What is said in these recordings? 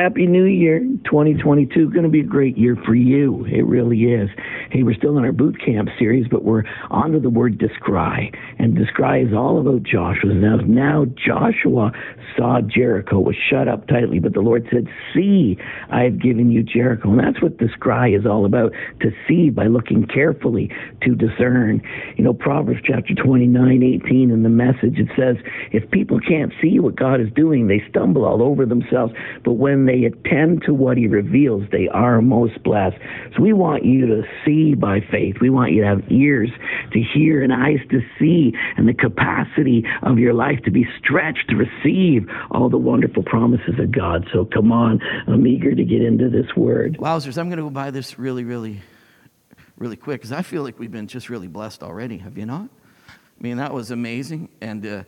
Happy New Year. 2022 going to be a great year for you. It really is. Hey, we're still in our boot camp series, but we're on to the word descry. And descry is all about Joshua. Now, now Joshua saw Jericho was shut up tightly, but the Lord said, See, I have given you Jericho. And that's what descry is all about to see by looking carefully, to discern. You know, Proverbs chapter 29, 18 in the message, it says, If people can't see what God is doing, they stumble all over themselves. But when they attend to what He reveals, they are most blessed. So we want you to see by faith. We want you to have ears to hear and eyes to see, and the capacity of your life to be stretched to receive all the wonderful promises of God. So come on, I'm eager to get into this word. Wowzers, I'm going to go by this really, really, really quick because I feel like we've been just really blessed already. Have you not? I mean, that was amazing. And uh,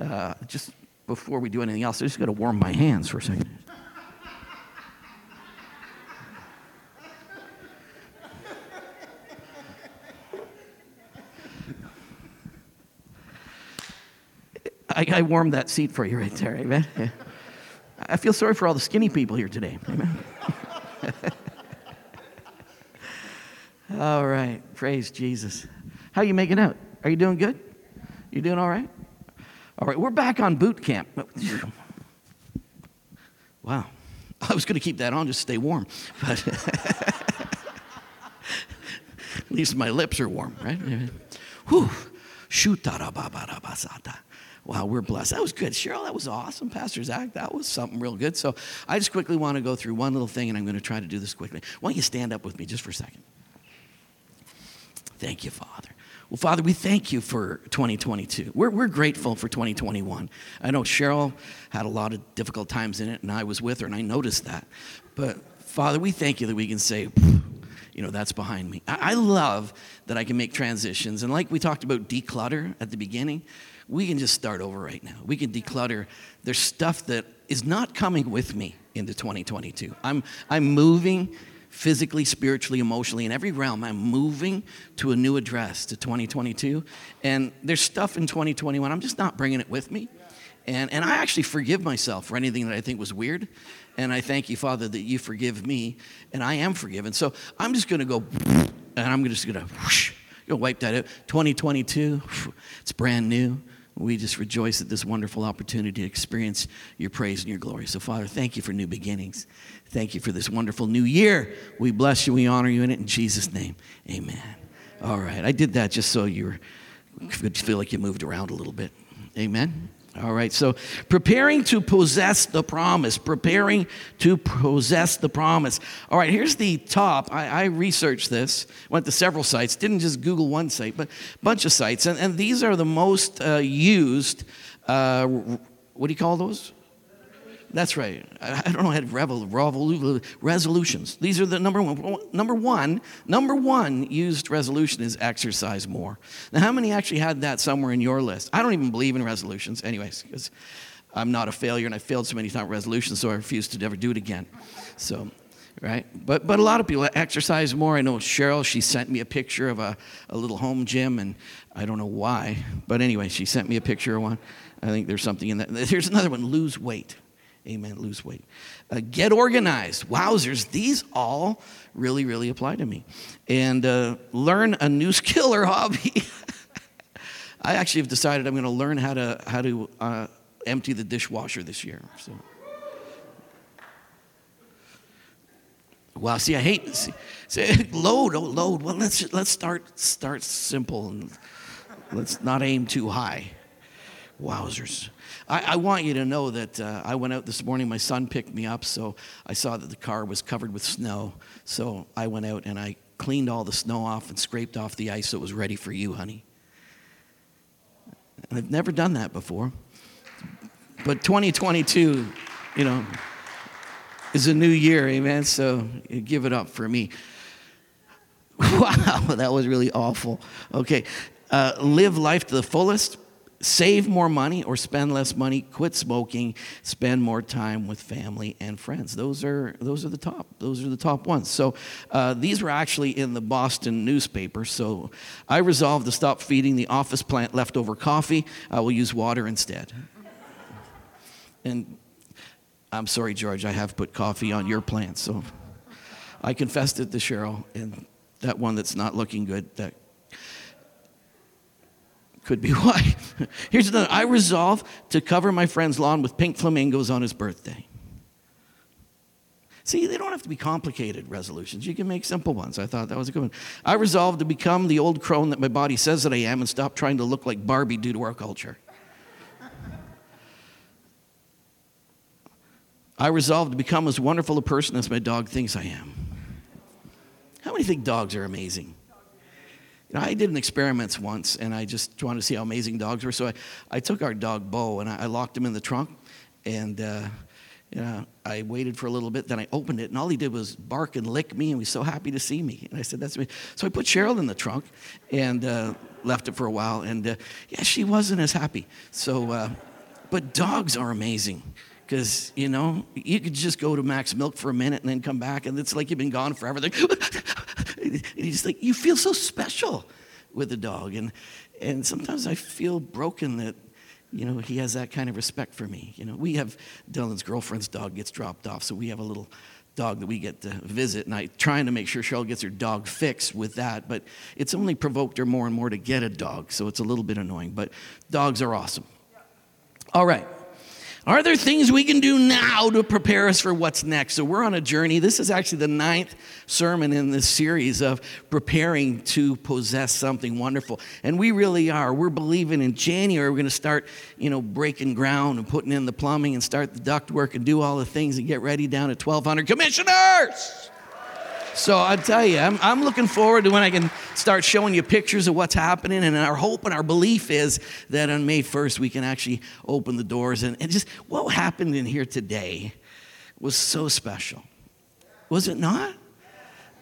uh, just before we do anything else, I just got to warm my hands for a second. I, I warmed that seat for you right there, amen. I feel sorry for all the skinny people here today, amen. all right, praise Jesus. How you making out? Are you doing good? You doing all right? All right, we're back on boot camp. Oh, wow. I was going to keep that on, just stay warm. But at least my lips are warm, right? Whew. Wow, we're blessed. That was good. Cheryl, that was awesome. Pastor Zach, that was something real good. So I just quickly want to go through one little thing, and I'm going to try to do this quickly. Why don't you stand up with me just for a second? Thank you, Father. Well, Father, we thank you for 2022. We're, we're grateful for 2021. I know Cheryl had a lot of difficult times in it, and I was with her, and I noticed that. But, Father, we thank you that we can say, you know, that's behind me. I, I love that I can make transitions. And like we talked about declutter at the beginning, we can just start over right now. We can declutter. There's stuff that is not coming with me into 2022. I'm, I'm moving physically, spiritually, emotionally, in every realm. I'm moving to a new address to 2022. And there's stuff in 2021, I'm just not bringing it with me. And, and I actually forgive myself for anything that I think was weird. And I thank you, Father, that you forgive me, and I am forgiven. So I'm just going to go, and I'm just going to wipe that out. 2022, it's brand new we just rejoice at this wonderful opportunity to experience your praise and your glory. So, Father, thank you for new beginnings. Thank you for this wonderful new year. We bless you, we honor you in it in Jesus' name. Amen. All right, I did that just so you could feel like you moved around a little bit. Amen. All right, so preparing to possess the promise, preparing to possess the promise. All right, here's the top. I, I, researched this, went to several sites, didn't just Google one site, but a bunch of sites. And, and these are the most uh, used, uh, what do you call those? That's right. I, don't know. I had revel, revel, resolutions. These are the number one. Number one. Number one used resolution is exercise more. Now, how many actually had that somewhere in your list? I don't even believe in resolutions, anyways, because I'm not a failure and I failed so many times resolutions, so I refuse to never do it again. So, right? But but a lot of people exercise more. I know Cheryl. She sent me a picture of a, a little home gym, and I don't know why, but anyway, she sent me a picture of one. I think there's something in that. Here's another one: lose weight. Amen. Lose weight. Uh, get organized. Wowzers. These all really, really apply to me. And uh, learn a new skill or hobby. I actually have decided I'm going to learn how to, how to uh, empty the dishwasher this year. So. Wow, see, I hate see, see, load, oh, load. Well, let's let's start start simple and let's not aim too high. Wowzers. I, I want you to know that uh, I went out this morning. My son picked me up, so I saw that the car was covered with snow. So I went out and I cleaned all the snow off and scraped off the ice it was ready for you, honey. And I've never done that before. But 2022, you know, is a new year, amen? So give it up for me. Wow, that was really awful. Okay, uh, live life to the fullest save more money or spend less money, quit smoking, spend more time with family and friends. Those are, those are the top. Those are the top ones. So uh, these were actually in the Boston newspaper. So I resolved to stop feeding the office plant leftover coffee. I will use water instead. And I'm sorry, George, I have put coffee on your plant, So I confessed it to Cheryl, and that one that's not looking good, that could be why. Here's another. I resolve to cover my friend's lawn with pink flamingos on his birthday. See, they don't have to be complicated resolutions. You can make simple ones. I thought that was a good one. I resolved to become the old crone that my body says that I am and stop trying to look like Barbie due to our culture. I resolved to become as wonderful a person as my dog thinks I am. How many think dogs are amazing? You know, I did an experiment once, and I just wanted to see how amazing dogs were. So I, I took our dog Bo, and I, I locked him in the trunk, and uh, you know, I waited for a little bit, then I opened it, and all he did was bark and lick me, and he was so happy to see me. And I said, "That's me." So I put Cheryl in the trunk, and uh, left it for a while, and uh, yeah, she wasn't as happy. So, uh, but dogs are amazing because you know you could just go to Mac's Milk for a minute and then come back, and it's like you've been gone forever. you like you feel so special with a dog, and and sometimes I feel broken that you know he has that kind of respect for me. You know, we have Dylan's girlfriend's dog gets dropped off, so we have a little dog that we get to visit, and I trying to make sure Cheryl gets her dog fixed with that, but it's only provoked her more and more to get a dog, so it's a little bit annoying. But dogs are awesome. All right. Are there things we can do now to prepare us for what's next? So, we're on a journey. This is actually the ninth sermon in this series of preparing to possess something wonderful. And we really are. We're believing in January, we're going to start, you know, breaking ground and putting in the plumbing and start the duct work and do all the things and get ready down at 1,200 commissioners. So I tell you, I'm, I'm looking forward to when I can start showing you pictures of what's happening. And our hope and our belief is that on May 1st, we can actually open the doors. And, and just what happened in here today was so special. Was it not?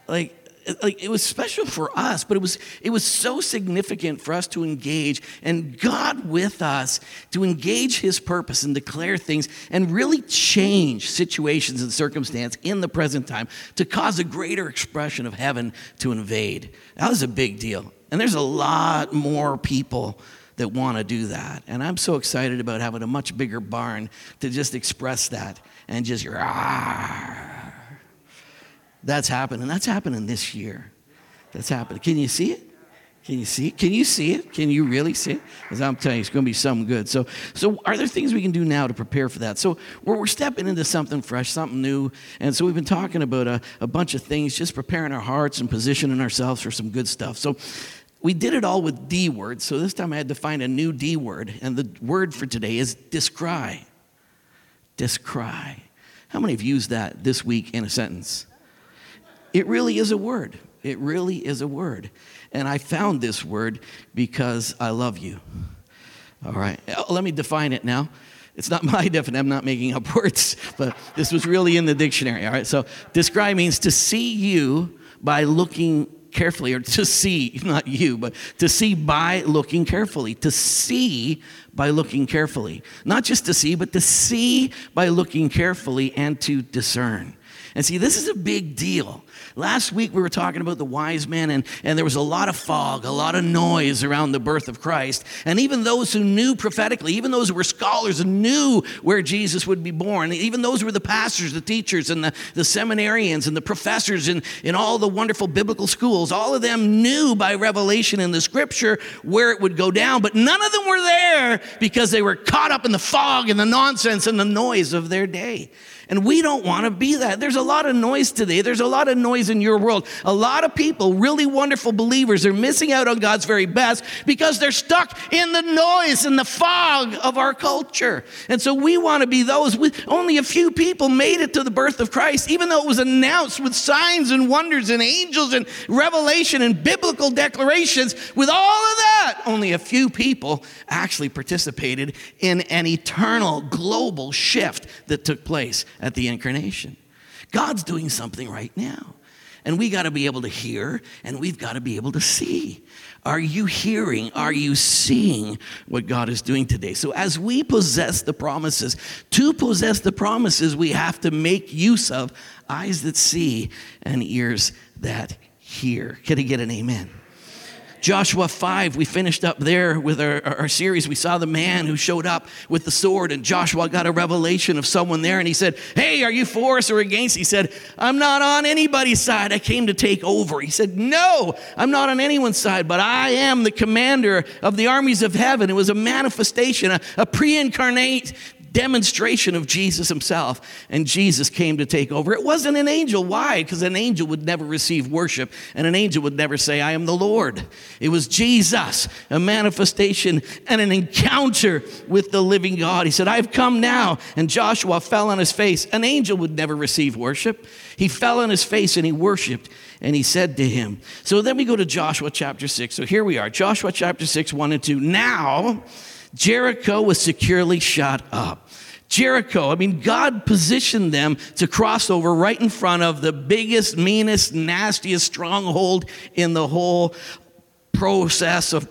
Like, like it was special for us, but it was it was so significant for us to engage and God with us to engage his purpose and declare things and really change situations and circumstance in the present time to cause a greater expression of heaven to invade. That was a big deal. And there's a lot more people that want to do that. And I'm so excited about having a much bigger barn to just express that and just rah, that's happening. That's happening this year. That's happening. Can you see it? Can you see it? Can you see it? Can you really see it? Because I'm telling you, it's going to be something good. So, so are there things we can do now to prepare for that? So we're, we're stepping into something fresh, something new. And so we've been talking about a, a bunch of things, just preparing our hearts and positioning ourselves for some good stuff. So we did it all with D words. So this time I had to find a new D word. And the word for today is descry. Descry. How many have used that this week in a sentence? It really is a word. It really is a word. And I found this word because I love you. All right. Uh, let me define it now. It's not my definition. I'm not making up words, but this was really in the dictionary. All right. So, describe means to see you by looking carefully, or to see, not you, but to see by looking carefully. To see by looking carefully. Not just to see, but to see by looking carefully and to discern. And see, this is a big deal Last week we were talking about the wise men, and, and there was a lot of fog, a lot of noise around the birth of Christ. And even those who knew prophetically, even those who were scholars and knew where Jesus would be born, even those who were the pastors, the teachers, and the, the seminarians and the professors in, in all the wonderful biblical schools, all of them knew by revelation in the scripture where it would go down, but none of them were there because they were caught up in the fog and the nonsense and the noise of their day. And we don't want to be that. There's a lot of noise today. There's a lot of noise in your world. A lot of people, really wonderful believers, are missing out on God's very best because they're stuck in the noise and the fog of our culture. And so we want to be those. only a few people made it to the birth of Christ, even though it was announced with signs and wonders and angels and revelation and biblical declarations. With all of that, only a few people actually participated in an eternal global shift that took place at the incarnation. God's doing something right now. And we got to be able to hear and we've got to be able to see. Are you hearing? Are you seeing what God is doing today? So, as we possess the promises, to possess the promises, we have to make use of eyes that see and ears that hear. Can I get an amen? Joshua 5, we finished up there with our, our series. We saw the man who showed up with the sword, and Joshua got a revelation of someone there, and he said, Hey, are you for us or against? He said, I'm not on anybody's side. I came to take over. He said, No, I'm not on anyone's side, but I am the commander of the armies of heaven. It was a manifestation, a, a pre incarnate demonstration of Jesus himself, and Jesus came to take over. It wasn't an angel. Why? Because an angel would never receive worship, and an angel would never say, I am the Lord. It was Jesus, a manifestation and an encounter with the living God. He said, I've come now. And Joshua fell on his face. An angel would never receive worship. He fell on his face and he worshiped, and he said to him, So then we go to Joshua chapter 6. So here we are, Joshua chapter 6, 1 and 2. Now, Jericho was securely shut up. Jericho, I mean, God positioned them to cross over right in front of the biggest, meanest, nastiest stronghold in the whole process of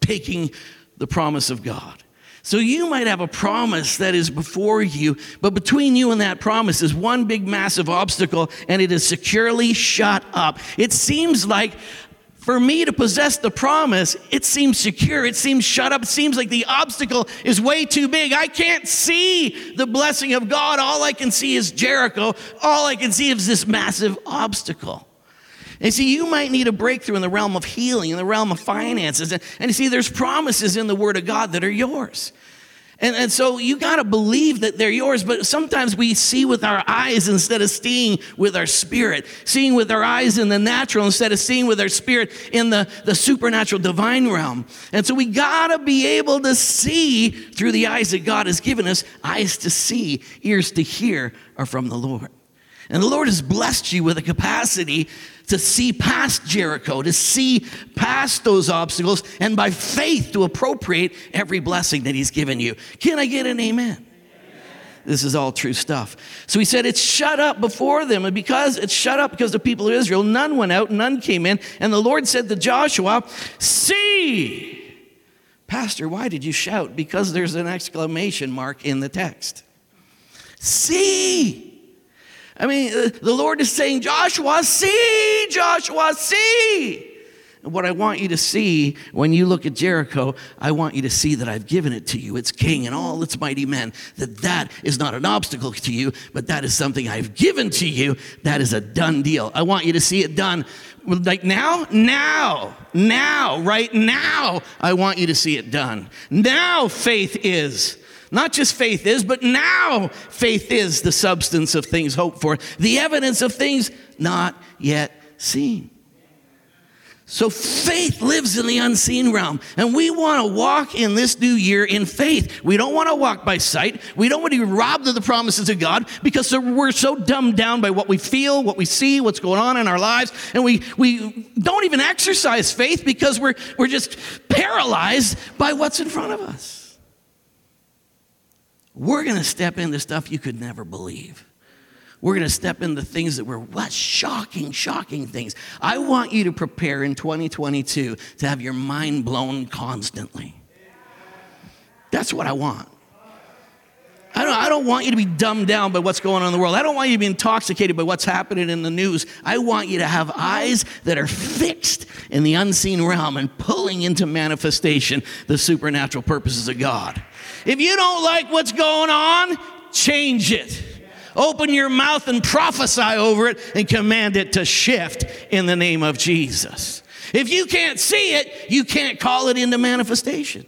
taking the promise of God. So you might have a promise that is before you, but between you and that promise is one big massive obstacle and it is securely shut up. It seems like for me to possess the promise, it seems secure. It seems shut up. It seems like the obstacle is way too big. I can't see the blessing of God. All I can see is Jericho. All I can see is this massive obstacle. And see, you might need a breakthrough in the realm of healing, in the realm of finances. And, and you see, there's promises in the Word of God that are yours. And, and so you got to believe that they're yours, but sometimes we see with our eyes instead of seeing with our spirit, seeing with our eyes in the natural instead of seeing with our spirit in the, the supernatural divine realm. And so we got to be able to see through the eyes that God has given us eyes to see, ears to hear are from the Lord. And the Lord has blessed you with a capacity to see past Jericho, to see past those obstacles, and by faith to appropriate every blessing that He's given you. Can I get an amen? This is all true stuff. So he said, It's shut up before them. And because it's shut up because the people of Israel, none went out, none came in. And the Lord said to Joshua, See. Pastor, why did you shout? Because there's an exclamation mark in the text. See. I mean, uh, the Lord is saying, Joshua, see, Joshua, see. And what I want you to see when you look at Jericho, I want you to see that I've given it to you, its king and all its mighty men, that that is not an obstacle to you, but that is something I've given to you. That is a done deal. I want you to see it done. Like now, now, now, right now, I want you to see it done. Now faith is. Not just faith is, but now faith is the substance of things hoped for, the evidence of things not yet seen. So faith lives in the unseen realm. And we want to walk in this new year in faith. We don't want to walk by sight. We don't want to be robbed of the promises of God because we're so dumbed down by what we feel, what we see, what's going on in our lives. And we, we don't even exercise faith because we're, we're just paralyzed by what's in front of us. We're going to step into stuff you could never believe. We're going to step into things that were what shocking, shocking things. I want you to prepare in 2022 to have your mind blown constantly. That's what I want. I don't, I don't want you to be dumbed down by what's going on in the world. I don't want you to be intoxicated by what's happening in the news. I want you to have eyes that are fixed in the unseen realm and pulling into manifestation the supernatural purposes of God. If you don't like what's going on, change it. Open your mouth and prophesy over it and command it to shift in the name of Jesus. If you can't see it, you can't call it into manifestation.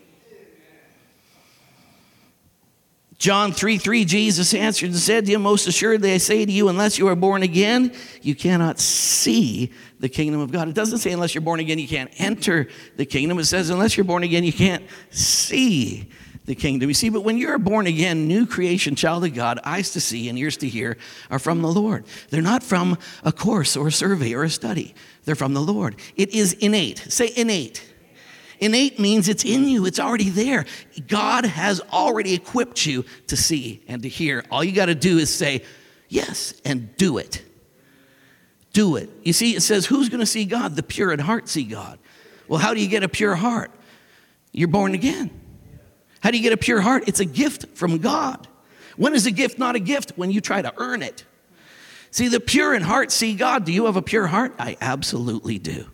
John 3 3, Jesus answered and said to him, Most assuredly I say to you, unless you are born again, you cannot see the kingdom of God. It doesn't say unless you're born again, you can't enter the kingdom. It says unless you're born again, you can't see the kingdom. You see, but when you're born again, new creation child of God, eyes to see and ears to hear are from the Lord. They're not from a course or a survey or a study, they're from the Lord. It is innate. Say innate. Innate means it's in you, it's already there. God has already equipped you to see and to hear. All you got to do is say, yes, and do it. Do it. You see, it says, who's going to see God? The pure in heart see God. Well, how do you get a pure heart? You're born again. How do you get a pure heart? It's a gift from God. When is a gift not a gift? When you try to earn it. See, the pure in heart see God. Do you have a pure heart? I absolutely do.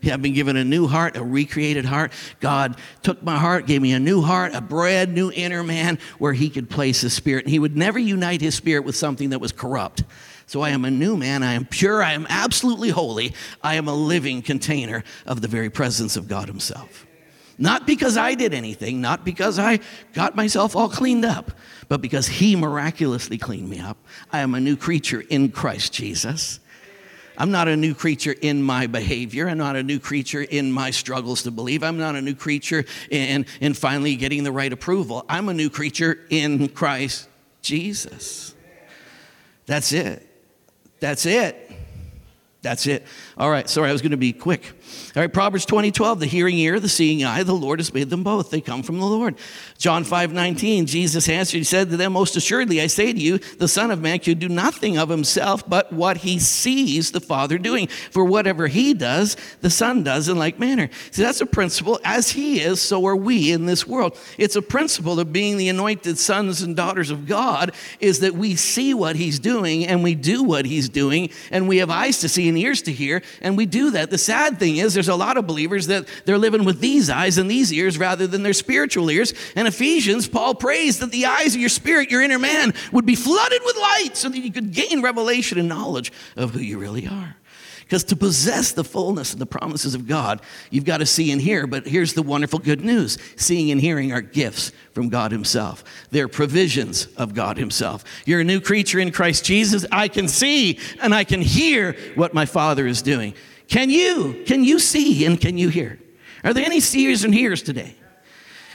Yeah, I've been given a new heart, a recreated heart. God took my heart, gave me a new heart, a brand new inner man where He could place His Spirit. And He would never unite His Spirit with something that was corrupt. So I am a new man. I am pure. I am absolutely holy. I am a living container of the very presence of God Himself. Not because I did anything, not because I got myself all cleaned up, but because He miraculously cleaned me up. I am a new creature in Christ Jesus. I'm not a new creature in my behavior. I'm not a new creature in my struggles to believe. I'm not a new creature in, in finally getting the right approval. I'm a new creature in Christ Jesus. That's it. That's it. That's it. All right, sorry, I was going to be quick. All right, Proverbs 20, 12, the hearing ear, the seeing eye, the Lord has made them both. They come from the Lord. John 5, 19, Jesus answered, He said to them, Most assuredly, I say to you, the Son of Man can do nothing of himself but what he sees the Father doing. For whatever he does, the Son does in like manner. See, that's a principle. As he is, so are we in this world. It's a principle of being the anointed sons and daughters of God, is that we see what he's doing and we do what he's doing, and we have eyes to see and ears to hear, and we do that. The sad thing is, there's a lot of believers that they're living with these eyes and these ears rather than their spiritual ears. And Ephesians, Paul prays that the eyes of your spirit, your inner man, would be flooded with light so that you could gain revelation and knowledge of who you really are. Because to possess the fullness and the promises of God, you've got to see and hear. But here's the wonderful good news seeing and hearing are gifts from God Himself, they're provisions of God Himself. You're a new creature in Christ Jesus. I can see and I can hear what my Father is doing. Can you? Can you see and can you hear? Are there any seers and hearers today?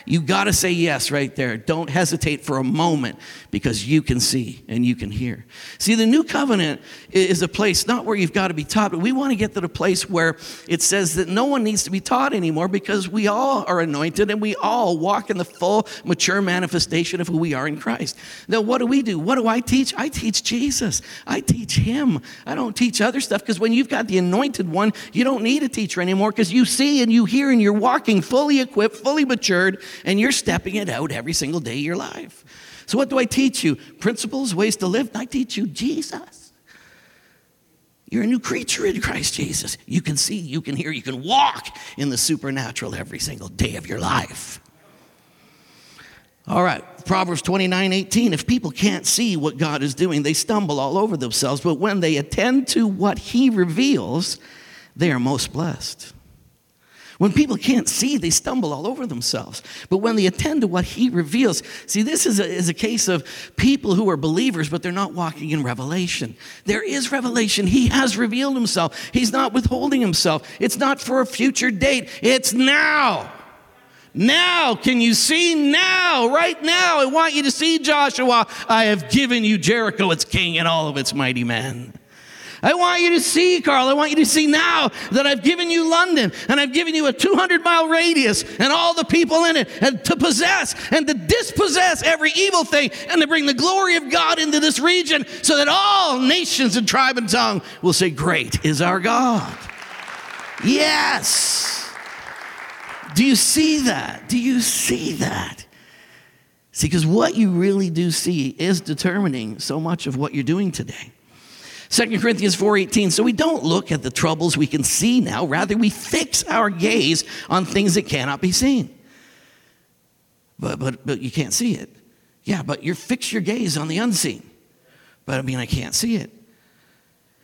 You got to say yes right there. Don't hesitate for a moment because you can see and you can hear. See, the new covenant is a place not where you've got to be taught, but we want to get to the place where it says that no one needs to be taught anymore because we all are anointed and we all walk in the full, mature manifestation of who we are in Christ. Now, what do we do? What do I teach? I teach Jesus. I teach Him. I don't teach other stuff because when you've got the anointed one, you don't need a teacher anymore because you see and you hear and you're walking fully equipped, fully matured, and you're stepping it out every single day of your life. So, what do I teach you? Principles, ways to live? I teach you Jesus. You're a new creature in Christ Jesus. You can see, you can hear, you can walk in the supernatural every single day of your life. All right, Proverbs 29 18. If people can't see what God is doing, they stumble all over themselves. But when they attend to what He reveals, they are most blessed. When people can't see, they stumble all over themselves. But when they attend to what he reveals, see, this is a, is a case of people who are believers, but they're not walking in revelation. There is revelation. He has revealed himself, he's not withholding himself. It's not for a future date, it's now. Now, can you see now? Right now, I want you to see Joshua. I have given you Jericho, its king, and all of its mighty men. I want you to see, Carl, I want you to see now that I've given you London and I've given you a 200 mile radius and all the people in it and to possess and to dispossess every evil thing and to bring the glory of God into this region so that all nations and tribe and tongue will say, Great is our God. Yes. Do you see that? Do you see that? See, because what you really do see is determining so much of what you're doing today. 2 Corinthians 4:18 so we don't look at the troubles we can see now rather we fix our gaze on things that cannot be seen. But but but you can't see it. Yeah, but you fix your gaze on the unseen. But I mean I can't see it.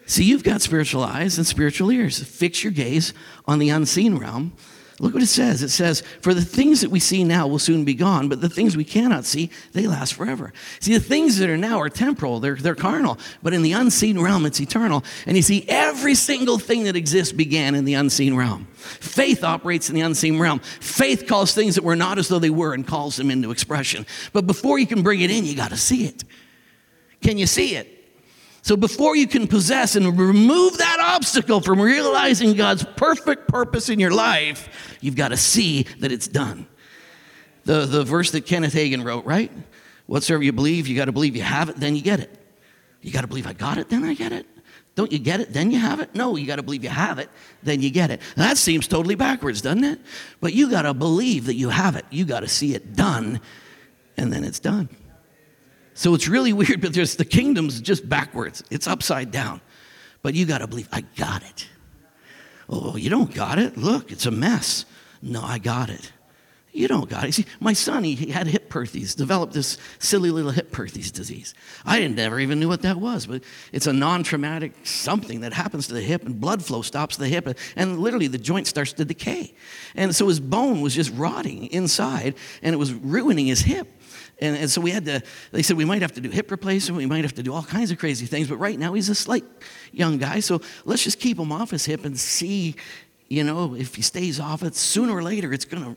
See, you've got spiritual eyes and spiritual ears. Fix your gaze on the unseen realm Look what it says. It says, For the things that we see now will soon be gone, but the things we cannot see, they last forever. See, the things that are now are temporal, they're, they're carnal, but in the unseen realm, it's eternal. And you see, every single thing that exists began in the unseen realm. Faith operates in the unseen realm. Faith calls things that were not as though they were and calls them into expression. But before you can bring it in, you got to see it. Can you see it? So before you can possess and remove that obstacle from realizing God's perfect purpose in your life, you've got to see that it's done. The, the verse that Kenneth Hagin wrote, right? Whatsoever you believe, you got to believe you have it, then you get it. You got to believe I got it, then I get it. Don't you get it, then you have it? No, you got to believe you have it, then you get it. That seems totally backwards, doesn't it? But you got to believe that you have it. You got to see it done, and then it's done. So it's really weird, but there's the kingdom's just backwards. It's upside down. But you got to believe, I got it. Oh, you don't got it? Look, it's a mess. No, I got it. You don't got it. See, my son, he, had hip Perthes, developed this silly little hip Perthes disease. I didn't never even knew what that was, but it's a non-traumatic something that happens to the hip, and blood flow stops the hip, and literally the joint starts to decay. And so his bone was just rotting inside, and it was ruining his hip. And, and, so we had to, they said we might have to do hip replacement, we might have to do all kinds of crazy things, but right now he's a slight young guy, so let's just keep him off his hip and see, you know, if he stays off it, sooner or later it's gonna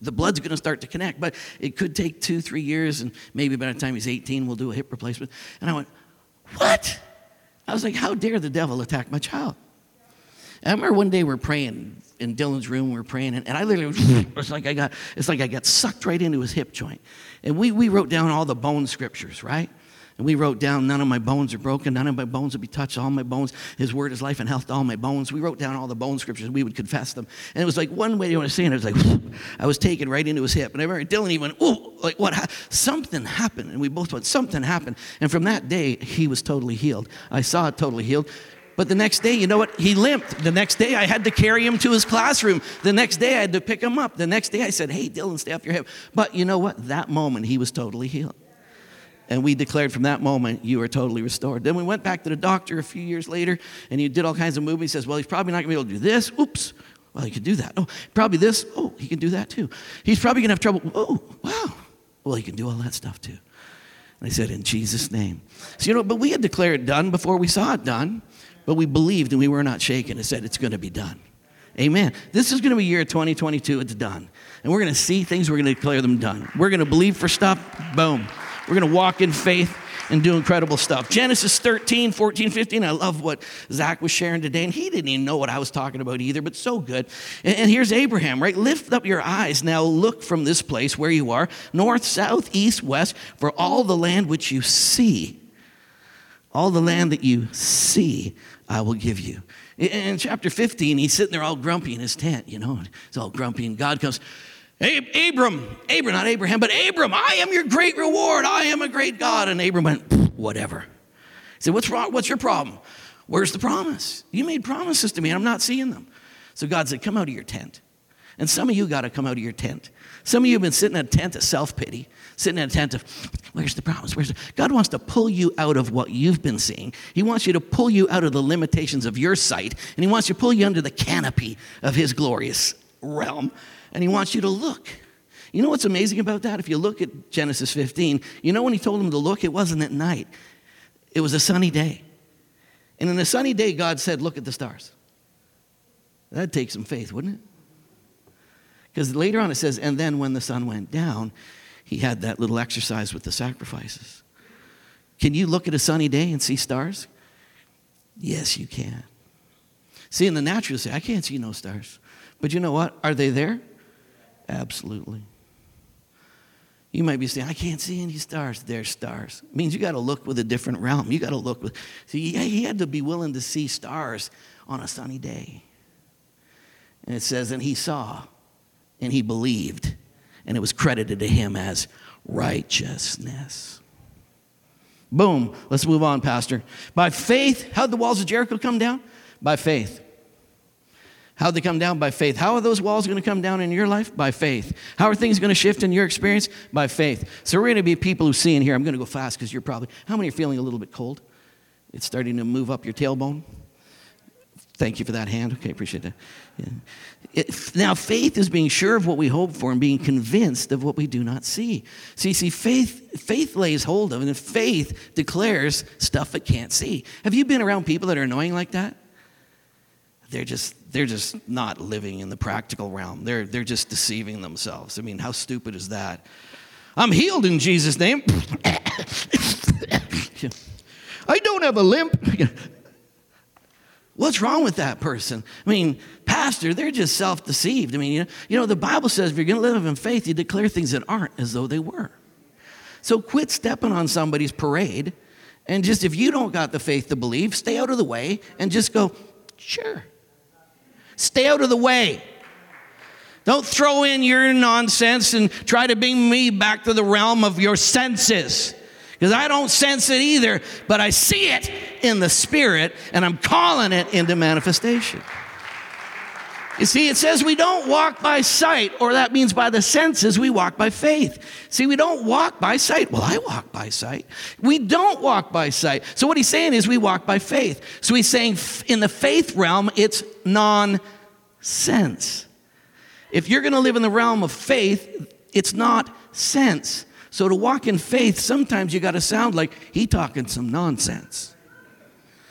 the blood's going to start to connect, but it could take two, three years, and maybe by the time he's 18, we'll do a hip replacement. And I went, What? I was like, How dare the devil attack my child? And I remember one day we are praying in Dylan's room, we were praying, and, and I literally, it's like I got, it's like I got sucked right into his hip joint. And we, we wrote down all the bone scriptures, right? And we wrote down, none of my bones are broken, none of my bones will be touched, all my bones, his word is life and health to all my bones. We wrote down all the bone scriptures, we would confess them. And it was like one way you want to say it, it was like, I was taken right into his hip. And I remember Dylan, he went, oh, like what? Something happened. And we both went, something happened. And from that day, he was totally healed. I saw it totally healed. But the next day, you know what? He limped. The next day, I had to carry him to his classroom. The next day, I had to pick him up. The next day, I said, Hey, Dylan, stay off your hip. But you know what? That moment, he was totally healed. And we declared from that moment, you are totally restored. Then we went back to the doctor a few years later, and he did all kinds of movies. He says, Well, he's probably not going to be able to do this. Oops. Well, he can do that. Oh, probably this. Oh, he can do that too. He's probably going to have trouble. Oh, wow. Well, he can do all that stuff too. And I said, In Jesus' name. So, you know, but we had declared done before we saw it done, but we believed and we were not shaken and said, It's going to be done. Amen. This is going to be year 2022. It's done. And we're going to see things, we're going to declare them done. We're going to believe for stuff. Boom. We're going to walk in faith and do incredible stuff. Genesis 13, 14, 15. I love what Zach was sharing today, and he didn't even know what I was talking about either, but so good. And, and here's Abraham, right? Lift up your eyes now, look from this place where you are, north, south, east, west, for all the land which you see. All the land that you see, I will give you. In chapter 15, he's sitting there all grumpy in his tent, you know, he's all grumpy, and God comes, Abram, Abram, not Abraham, but Abram, I am your great reward. I am a great God. And Abram went, whatever. He said, What's wrong? What's your problem? Where's the promise? You made promises to me, and I'm not seeing them. So God said, Come out of your tent. And some of you got to come out of your tent. Some of you have been sitting in a tent of self pity, sitting in a tent of, where's the promise? Where's the... God wants to pull you out of what you've been seeing. He wants you to pull you out of the limitations of your sight, and He wants you to pull you under the canopy of His glorious realm and he wants you to look. You know what's amazing about that? If you look at Genesis 15, you know when he told them to look, it wasn't at night, it was a sunny day. And in a sunny day, God said, Look at the stars. That'd take some faith, wouldn't it? Because later on it says, And then when the sun went down, he had that little exercise with the sacrifices. Can you look at a sunny day and see stars? Yes, you can. See, in the natural, say, I can't see no stars. But you know what? Are they there? Absolutely. You might be saying, I can't see any stars. There's stars. It means you got to look with a different realm. You got to look with. See, he had to be willing to see stars on a sunny day. And it says, and he saw, and he believed, and it was credited to him as righteousness. Boom. Let's move on, Pastor. By faith, how'd the walls of Jericho come down? By faith. How'd they come down? By faith. How are those walls going to come down in your life? By faith. How are things going to shift in your experience? By faith. So we're going to be people who see in here. I'm going to go fast because you're probably, how many are feeling a little bit cold? It's starting to move up your tailbone. Thank you for that hand. Okay, appreciate that. Yeah. It, now, faith is being sure of what we hope for and being convinced of what we do not see. See, see, faith, faith lays hold of, and faith declares stuff it can't see. Have you been around people that are annoying like that? they're just they're just not living in the practical realm. They're they're just deceiving themselves. I mean, how stupid is that? I'm healed in Jesus' name. I don't have a limp. What's wrong with that person? I mean, pastor, they're just self-deceived. I mean, you know, you know the Bible says if you're going to live in faith, you declare things that aren't as though they were. So quit stepping on somebody's parade and just if you don't got the faith to believe, stay out of the way and just go, sure. Stay out of the way. Don't throw in your nonsense and try to bring me back to the realm of your senses. Because I don't sense it either, but I see it in the spirit and I'm calling it into manifestation. You see, it says we don't walk by sight, or that means by the senses, we walk by faith. See, we don't walk by sight. Well, I walk by sight. We don't walk by sight. So, what he's saying is we walk by faith. So, he's saying in the faith realm, it's nonsense. If you're going to live in the realm of faith, it's not sense. So, to walk in faith, sometimes you got to sound like he talking some nonsense.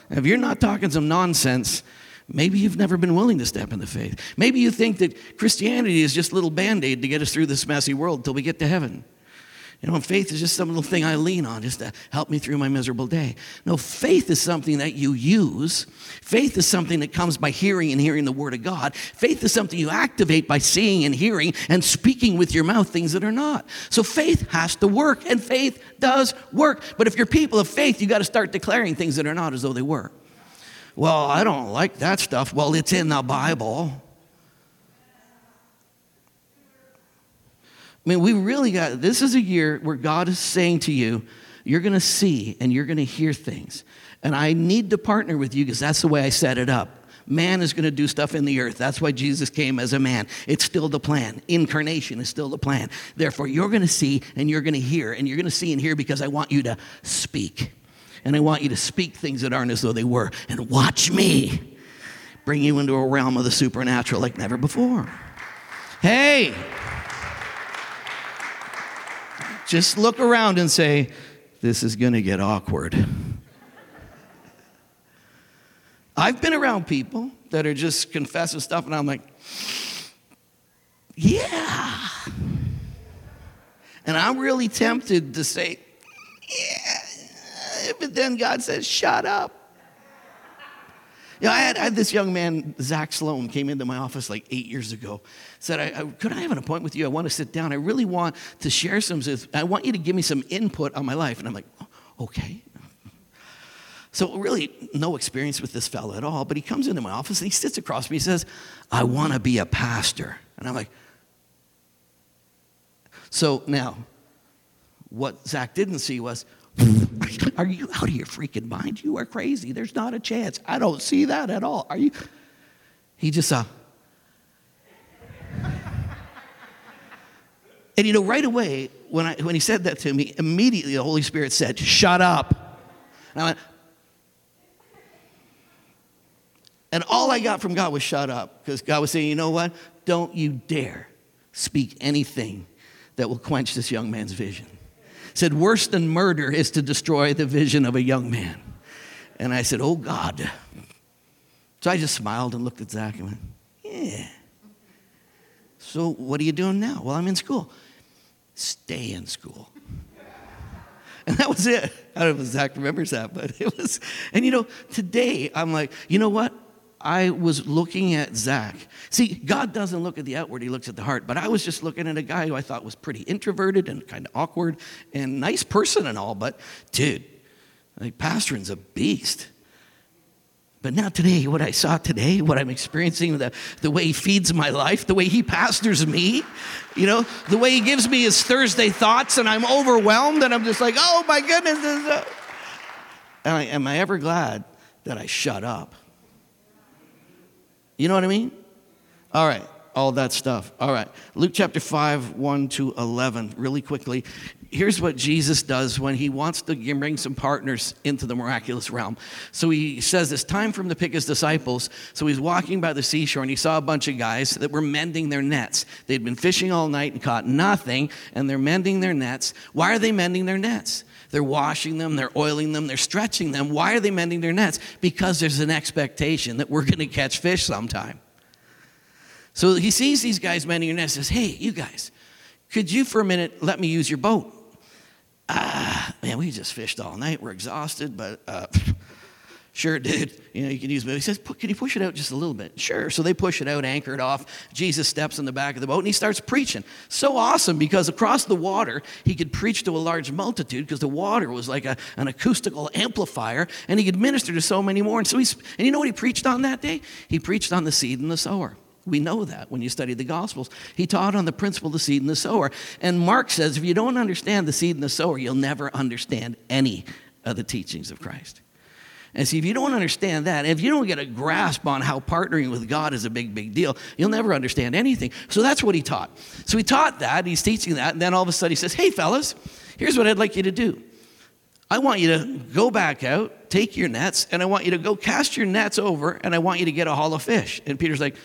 If you're not talking some nonsense, Maybe you've never been willing to step in the faith. Maybe you think that Christianity is just a little band aid to get us through this messy world until we get to heaven. You know, faith is just some little thing I lean on just to help me through my miserable day. No, faith is something that you use. Faith is something that comes by hearing and hearing the Word of God. Faith is something you activate by seeing and hearing and speaking with your mouth things that are not. So faith has to work, and faith does work. But if you're people of faith, you got to start declaring things that are not as though they were. Well, I don't like that stuff. Well, it's in the Bible. I mean, we really got this is a year where God is saying to you, you're going to see and you're going to hear things. And I need to partner with you because that's the way I set it up. Man is going to do stuff in the earth. That's why Jesus came as a man. It's still the plan. Incarnation is still the plan. Therefore, you're going to see and you're going to hear, and you're going to see and hear because I want you to speak. And I want you to speak things that aren't as though they were. And watch me bring you into a realm of the supernatural like never before. Hey, just look around and say, This is going to get awkward. I've been around people that are just confessing stuff, and I'm like, Yeah. And I'm really tempted to say, Yeah but then God says, shut up. You know, I had, I had, this young man, Zach Sloan, came into my office like eight years ago. Said, I, I, "Could I have an appointment with you? I want to sit down. I really want to share some. I want you to give me some input on my life." And I'm like, oh, "Okay." So really, no experience with this fellow at all. But he comes into my office and he sits across me. He says, "I want to be a pastor." And I'm like, "So now, what Zach didn't see was are you out of your freaking mind? You are crazy. There's not a chance. I don't see that at all. Are you? He just saw. and you know, right away, when, I, when he said that to me, immediately the Holy Spirit said, Shut up. And I went, and all I got from God was shut up because God was saying, You know what? Don't you dare speak anything that will quench this young man's vision said, Worse than murder is to destroy the vision of a young man. And I said, Oh God. So I just smiled and looked at Zach and went, Yeah. So what are you doing now? Well, I'm in school. Stay in school. And that was it. I don't know if Zach remembers that, but it was, and you know, today I'm like, you know what? I was looking at Zach. See, God doesn't look at the outward, He looks at the heart. But I was just looking at a guy who I thought was pretty introverted and kind of awkward and nice person and all. But dude, like pastoring's a beast. But now today, what I saw today, what I'm experiencing, the, the way he feeds my life, the way he pastors me, you know, the way he gives me his Thursday thoughts, and I'm overwhelmed, and I'm just like, oh my goodness. Am I, am I ever glad that I shut up? You know what I mean? All right, all that stuff. All right. Luke chapter 5, 1 to 11, really quickly. Here's what Jesus does when he wants to bring some partners into the miraculous realm. So he says it's time for him to pick his disciples. So he's walking by the seashore and he saw a bunch of guys that were mending their nets. They'd been fishing all night and caught nothing, and they're mending their nets. Why are they mending their nets? They're washing them, they're oiling them, they're stretching them. Why are they mending their nets? Because there's an expectation that we're going to catch fish sometime. So he sees these guys mending their nets and says, Hey, you guys, could you for a minute let me use your boat? Ah, man, we just fished all night. We're exhausted, but uh, Sure, dude. You know, you can use it. He says, Can you push it out just a little bit? Sure. So they push it out, anchor it off. Jesus steps in the back of the boat and he starts preaching. So awesome because across the water, he could preach to a large multitude because the water was like a, an acoustical amplifier and he could minister to so many more. And so he's, and you know what he preached on that day? He preached on the seed and the sower. We know that when you study the Gospels. He taught on the principle of the seed and the sower. And Mark says if you don't understand the seed and the sower, you'll never understand any of the teachings of Christ. And see, if you don't understand that, if you don't get a grasp on how partnering with God is a big, big deal, you'll never understand anything. So that's what he taught. So he taught that, he's teaching that, and then all of a sudden he says, Hey, fellas, here's what I'd like you to do. I want you to go back out, take your nets, and I want you to go cast your nets over, and I want you to get a haul of fish. And Peter's like,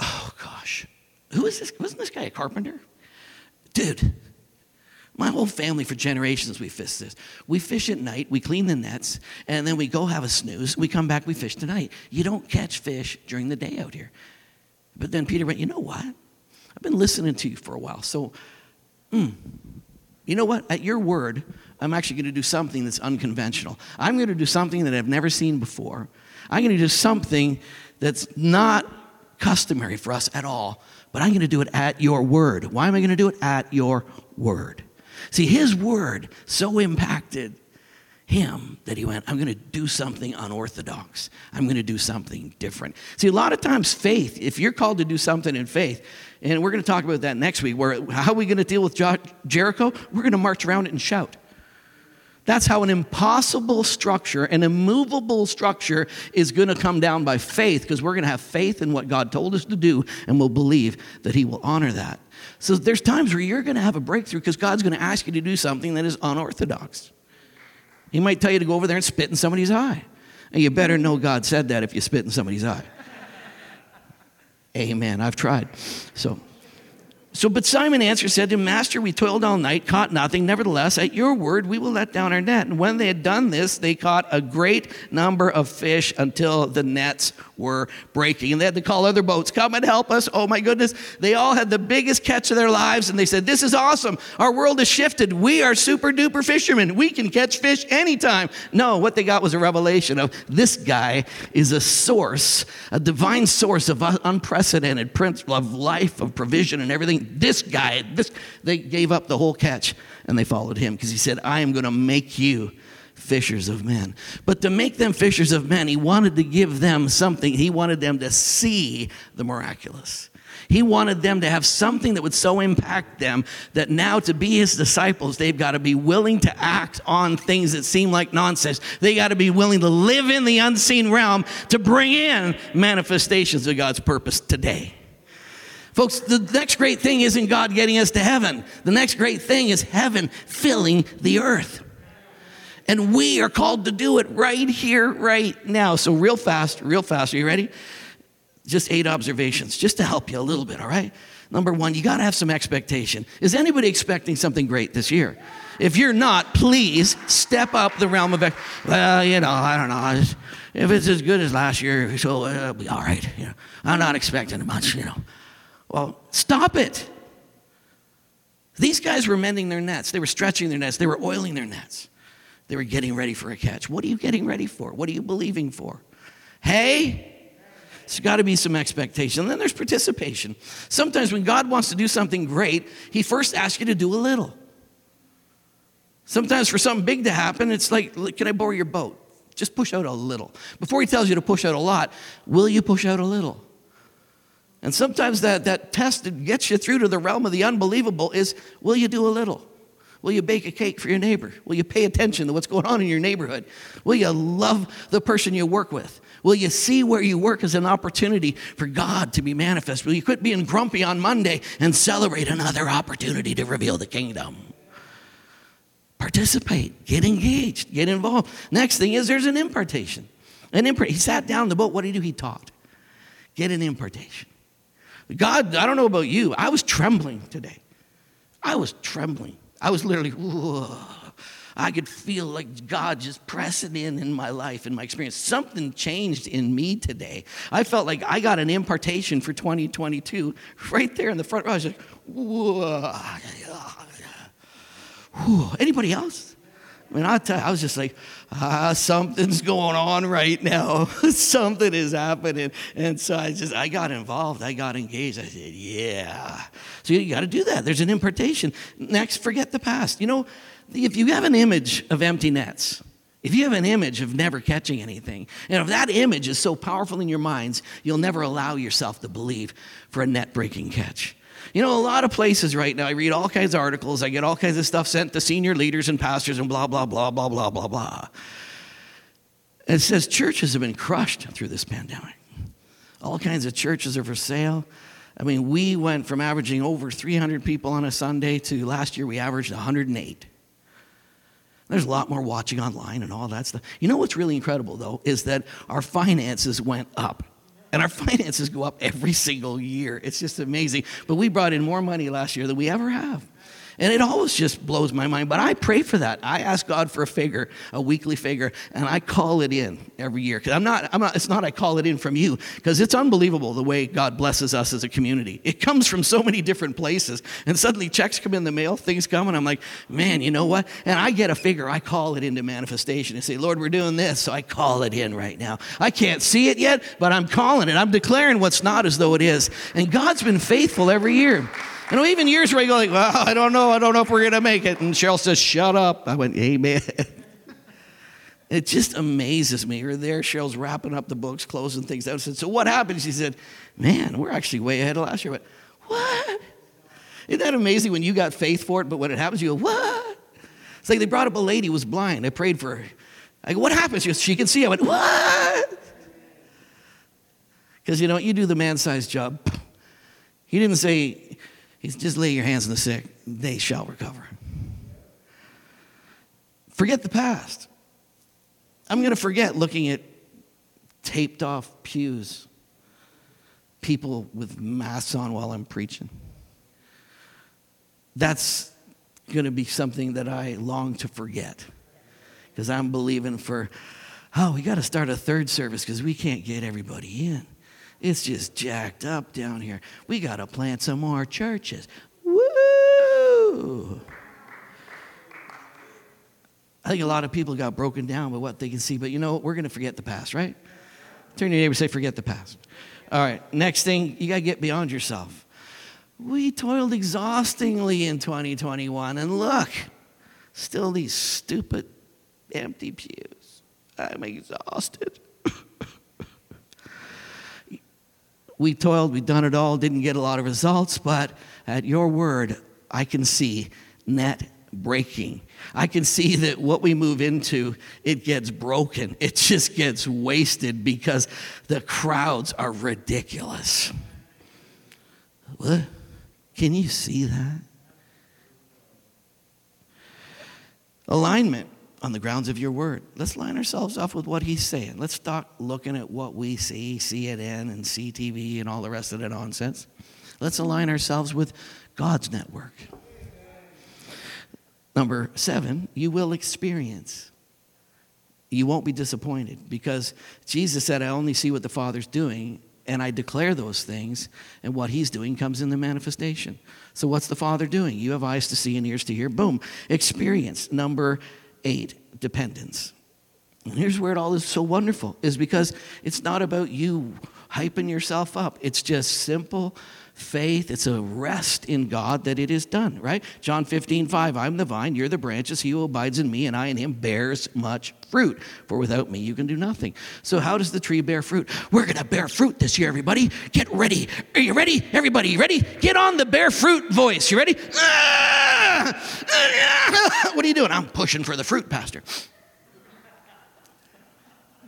Oh, gosh. Who is this? Wasn't this guy a carpenter? Dude, my whole family for generations we fish this. We fish at night, we clean the nets, and then we go have a snooze. We come back, we fish tonight. You don't catch fish during the day out here. But then Peter went, You know what? I've been listening to you for a while. So, mm, you know what? At your word, I'm actually going to do something that's unconventional. I'm going to do something that I've never seen before. I'm going to do something that's not customary for us at all, but I'm going to do it at your word. Why am I going to do it at your word? See, his word so impacted him that he went, I'm going to do something unorthodox. I'm going to do something different. See, a lot of times, faith, if you're called to do something in faith, and we're going to talk about that next week, where how are we going to deal with Jericho? We're going to march around it and shout. That's how an impossible structure, an immovable structure, is going to come down by faith because we're going to have faith in what God told us to do and we'll believe that He will honor that. So there's times where you're going to have a breakthrough because God's going to ask you to do something that is unorthodox. He might tell you to go over there and spit in somebody's eye. And you better know God said that if you spit in somebody's eye. Amen. I've tried. So. So, but Simon answered, said to him, Master, we toiled all night, caught nothing. Nevertheless, at your word, we will let down our net. And when they had done this, they caught a great number of fish until the nets were breaking. And they had to call other boats, come and help us. Oh my goodness. They all had the biggest catch of their lives. And they said, This is awesome. Our world has shifted. We are super duper fishermen. We can catch fish anytime. No, what they got was a revelation of this guy is a source, a divine source of unprecedented principle of life, of provision, and everything this guy, this, they gave up the whole catch and they followed him because he said, I am going to make you fishers of men. But to make them fishers of men, he wanted to give them something. He wanted them to see the miraculous. He wanted them to have something that would so impact them that now to be his disciples, they've got to be willing to act on things that seem like nonsense. They got to be willing to live in the unseen realm to bring in manifestations of God's purpose today. Folks, the next great thing isn't God getting us to heaven. The next great thing is heaven filling the earth. And we are called to do it right here, right now. So, real fast, real fast. Are you ready? Just eight observations, just to help you a little bit, all right? Number one, you got to have some expectation. Is anybody expecting something great this year? If you're not, please step up the realm of, well, you know, I don't know. If it's as good as last year, so it'll be all right. You know, I'm not expecting much, you know. Well, stop it. These guys were mending their nets, they were stretching their nets, they were oiling their nets. They were getting ready for a catch. What are you getting ready for? What are you believing for? Hey, there's got to be some expectation. And then there's participation. Sometimes when God wants to do something great, He first asks you to do a little. Sometimes for something big to happen, it's like, can I borrow your boat? Just push out a little. Before He tells you to push out a lot, will you push out a little? And sometimes that, that test that gets you through to the realm of the unbelievable is will you do a little? Will you bake a cake for your neighbor? Will you pay attention to what's going on in your neighborhood? Will you love the person you work with? Will you see where you work as an opportunity for God to be manifest? Will you quit being grumpy on Monday and celebrate another opportunity to reveal the kingdom? Participate, get engaged, get involved. Next thing is there's an impartation. An impart- he sat down the boat. What did he do? He taught. Get an impartation. God, I don't know about you. I was trembling today. I was trembling. I was literally, Whoa. I could feel like God just pressing in in my life, in my experience. Something changed in me today. I felt like I got an impartation for 2022 right there in the front row. I was like, Whoa. Anybody else? I mean, I, tell you, I was just like, ah, something's going on right now. Something is happening. And so I just, I got involved. I got engaged. I said, yeah. So you got to do that. There's an impartation. Next, forget the past. You know, if you have an image of empty nets, if you have an image of never catching anything, and if that image is so powerful in your minds, you'll never allow yourself to believe for a net breaking catch. You know, a lot of places right now, I read all kinds of articles, I get all kinds of stuff sent to senior leaders and pastors and blah, blah, blah, blah, blah, blah, blah. It says churches have been crushed through this pandemic. All kinds of churches are for sale. I mean, we went from averaging over 300 people on a Sunday to last year we averaged 108. There's a lot more watching online and all that stuff. You know what's really incredible, though, is that our finances went up. And our finances go up every single year. It's just amazing. But we brought in more money last year than we ever have. And it always just blows my mind. But I pray for that. I ask God for a figure, a weekly figure, and I call it in every year. Because I'm not, I'm not, it's not I call it in from you, because it's unbelievable the way God blesses us as a community. It comes from so many different places. And suddenly checks come in the mail, things come, and I'm like, man, you know what? And I get a figure, I call it into manifestation and say, Lord, we're doing this, so I call it in right now. I can't see it yet, but I'm calling it. I'm declaring what's not as though it is. And God's been faithful every year. You know, even years where you go like, well, I don't know, I don't know if we're going to make it. And Cheryl says, shut up. I went, amen. It just amazes me. We're there, Cheryl's wrapping up the books, closing things down. I said, so what happened? She said, man, we're actually way ahead of last year. I went, what? Isn't that amazing when you got faith for it, but when it happens, you go, what? It's like they brought up a lady who was blind. I prayed for her. I go, what happens? She goes, she can see. I went, what? Because you know, you do the man-sized job. He didn't say, He's just lay your hands on the sick, they shall recover. Forget the past. I'm going to forget looking at taped off pews, people with masks on while I'm preaching. That's going to be something that I long to forget because I'm believing for, oh, we got to start a third service because we can't get everybody in. It's just jacked up down here. We got to plant some more churches. Woo! I think a lot of people got broken down by what they can see, but you know what? We're going to forget the past, right? Turn to your neighbor and say, forget the past. All right, next thing, you got to get beyond yourself. We toiled exhaustingly in 2021, and look, still these stupid empty pews. I'm exhausted. We toiled, we've done it all, didn't get a lot of results, but at your word, I can see net breaking. I can see that what we move into, it gets broken. It just gets wasted because the crowds are ridiculous. What? Can you see that? Alignment on the grounds of your word. Let's line ourselves up with what he's saying. Let's stop looking at what we see, CNN and CTV and all the rest of the nonsense. Let's align ourselves with God's network. Number seven, you will experience. You won't be disappointed because Jesus said, I only see what the Father's doing, and I declare those things, and what He's doing comes in the manifestation. So, what's the Father doing? You have eyes to see and ears to hear. Boom. Experience. Number eight, dependence. And here's where it all is so wonderful is because it's not about you hyping yourself up. It's just simple faith. It's a rest in God that it is done, right? John 15, 5, I'm the vine, you're the branches. He who abides in me and I in him bears much fruit. For without me, you can do nothing. So, how does the tree bear fruit? We're to bear fruit this year, everybody. Get ready. Are you ready? Everybody, you ready? Get on the bear fruit voice. You ready? What are you doing? I'm pushing for the fruit, Pastor.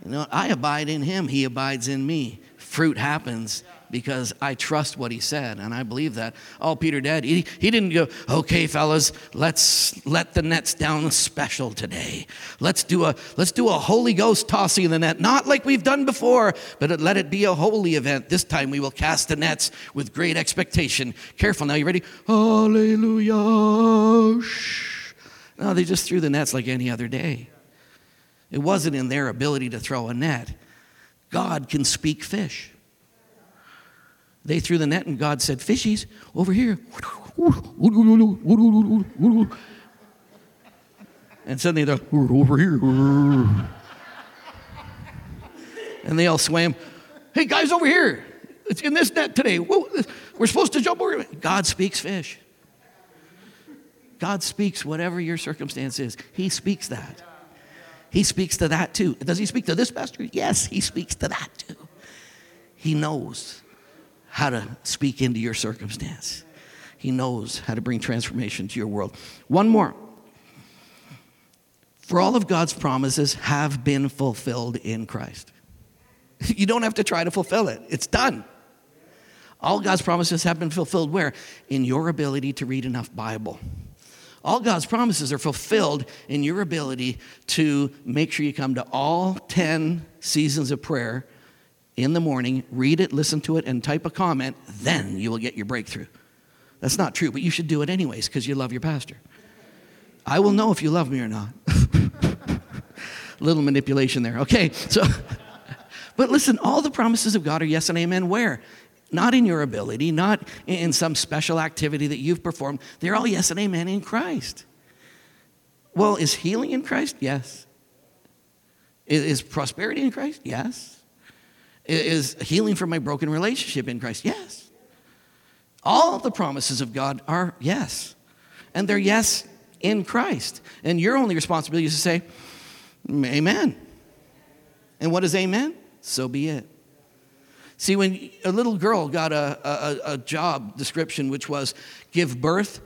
You know, I abide in him, he abides in me. Fruit happens because I trust what he said, and I believe that. All Peter did, he, he didn't go, okay, fellas, let's let the nets down special today. Let's do a let's do a Holy Ghost tossing in the net, not like we've done before, but let it be a holy event. This time we will cast the nets with great expectation. Careful now, you ready? Hallelujah. No, they just threw the nets like any other day. It wasn't in their ability to throw a net. God can speak fish. They threw the net and God said, Fishies, over here. And suddenly they're over here. And they all swam. Hey, guys, over here. It's in this net today. We're supposed to jump over. God speaks fish. God speaks whatever your circumstance is. He speaks that. He speaks to that too. Does he speak to this pastor? Yes, he speaks to that too. He knows how to speak into your circumstance. He knows how to bring transformation to your world. One more For all of God's promises have been fulfilled in Christ. You don't have to try to fulfill it, it's done. All God's promises have been fulfilled where? In your ability to read enough Bible. All God's promises are fulfilled in your ability to make sure you come to all 10 seasons of prayer in the morning, read it, listen to it, and type a comment, then you will get your breakthrough. That's not true, but you should do it anyways because you love your pastor. I will know if you love me or not. Little manipulation there. Okay, so, but listen, all the promises of God are yes and amen. Where? Not in your ability, not in some special activity that you've performed. They're all yes and amen in Christ. Well, is healing in Christ? Yes. Is prosperity in Christ? Yes. Is healing from my broken relationship in Christ? Yes. All the promises of God are yes. And they're yes in Christ. And your only responsibility is to say, Amen. And what is amen? So be it. See, when a little girl got a, a, a, job description which was give birth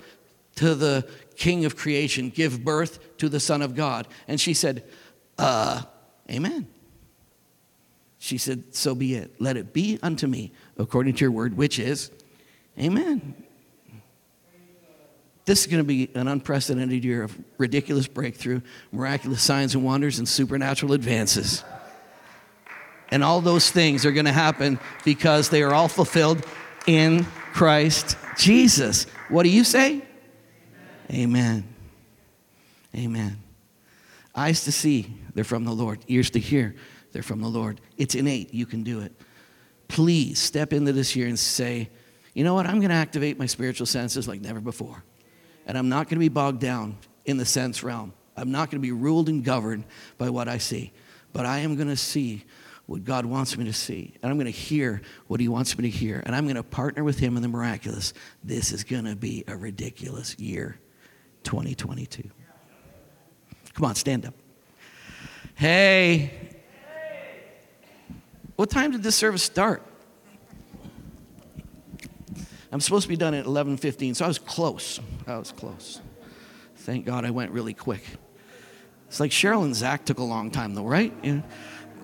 to the King of creation, give birth to the Son of God, and she said, uh, Amen. She said, So be it. Let it be unto me according to your word, which is Amen. This is going to be an unprecedented year of ridiculous breakthrough, miraculous signs and wonders, and supernatural advances. And all those things are going to happen because they are all fulfilled in Christ Jesus. What do you say? Amen. Amen. Eyes to see, they're from the Lord. Ears to hear, they're from the Lord. It's innate. You can do it. Please step into this year and say, you know what? I'm going to activate my spiritual senses like never before. And I'm not going to be bogged down in the sense realm. I'm not going to be ruled and governed by what I see. But I am going to see what God wants me to see. And I'm going to hear what He wants me to hear. And I'm going to partner with Him in the miraculous. This is going to be a ridiculous year, 2022. Come on, stand up. Hey. What time did this service start? I'm supposed to be done at 11:15, so I was close. I was close. Thank God I went really quick. It's like Cheryl and Zach took a long time, though, right?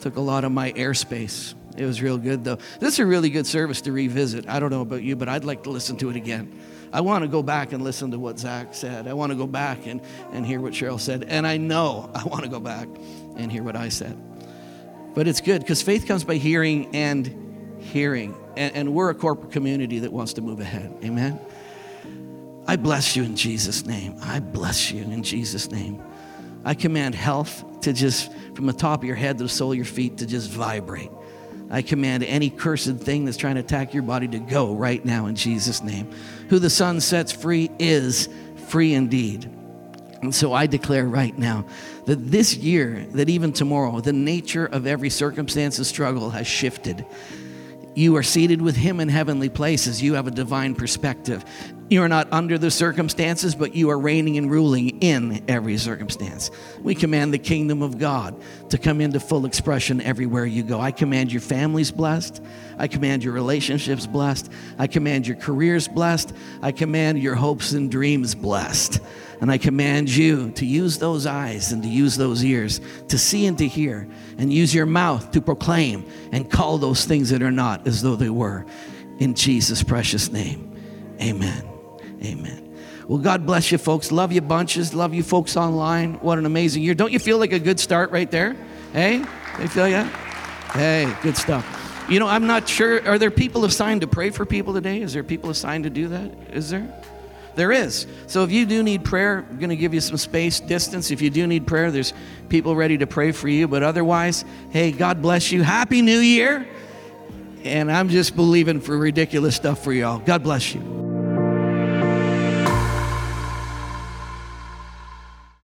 Took a lot of my airspace. It was real good, though. This is a really good service to revisit. I don't know about you, but I'd like to listen to it again. I want to go back and listen to what Zach said. I want to go back and, and hear what Cheryl said. And I know I want to go back and hear what I said. But it's good because faith comes by hearing and hearing. And, and we're a corporate community that wants to move ahead. Amen. I bless you in Jesus' name. I bless you in Jesus' name. I command health to just, from the top of your head to the sole of your feet, to just vibrate. I command any cursed thing that's trying to attack your body to go right now in Jesus' name. Who the Son sets free is free indeed. And so I declare right now that this year, that even tomorrow, the nature of every circumstance and struggle has shifted. You are seated with Him in heavenly places. You have a divine perspective. You are not under the circumstances, but you are reigning and ruling in every circumstance. We command the kingdom of God to come into full expression everywhere you go. I command your families blessed. I command your relationships blessed. I command your careers blessed. I command your hopes and dreams blessed. And I command you to use those eyes and to use those ears to see and to hear, and use your mouth to proclaim and call those things that are not as though they were. In Jesus' precious name, amen. Amen. Well, God bless you, folks. Love you bunches. Love you, folks online. What an amazing year. Don't you feel like a good start right there? Hey? You feel yeah? Hey, good stuff. You know, I'm not sure. Are there people assigned to pray for people today? Is there people assigned to do that? Is there? There is. So if you do need prayer, I'm going to give you some space, distance. If you do need prayer, there's people ready to pray for you. But otherwise, hey, God bless you. Happy New Year. And I'm just believing for ridiculous stuff for y'all. God bless you.